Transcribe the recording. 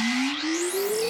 ね。えねえ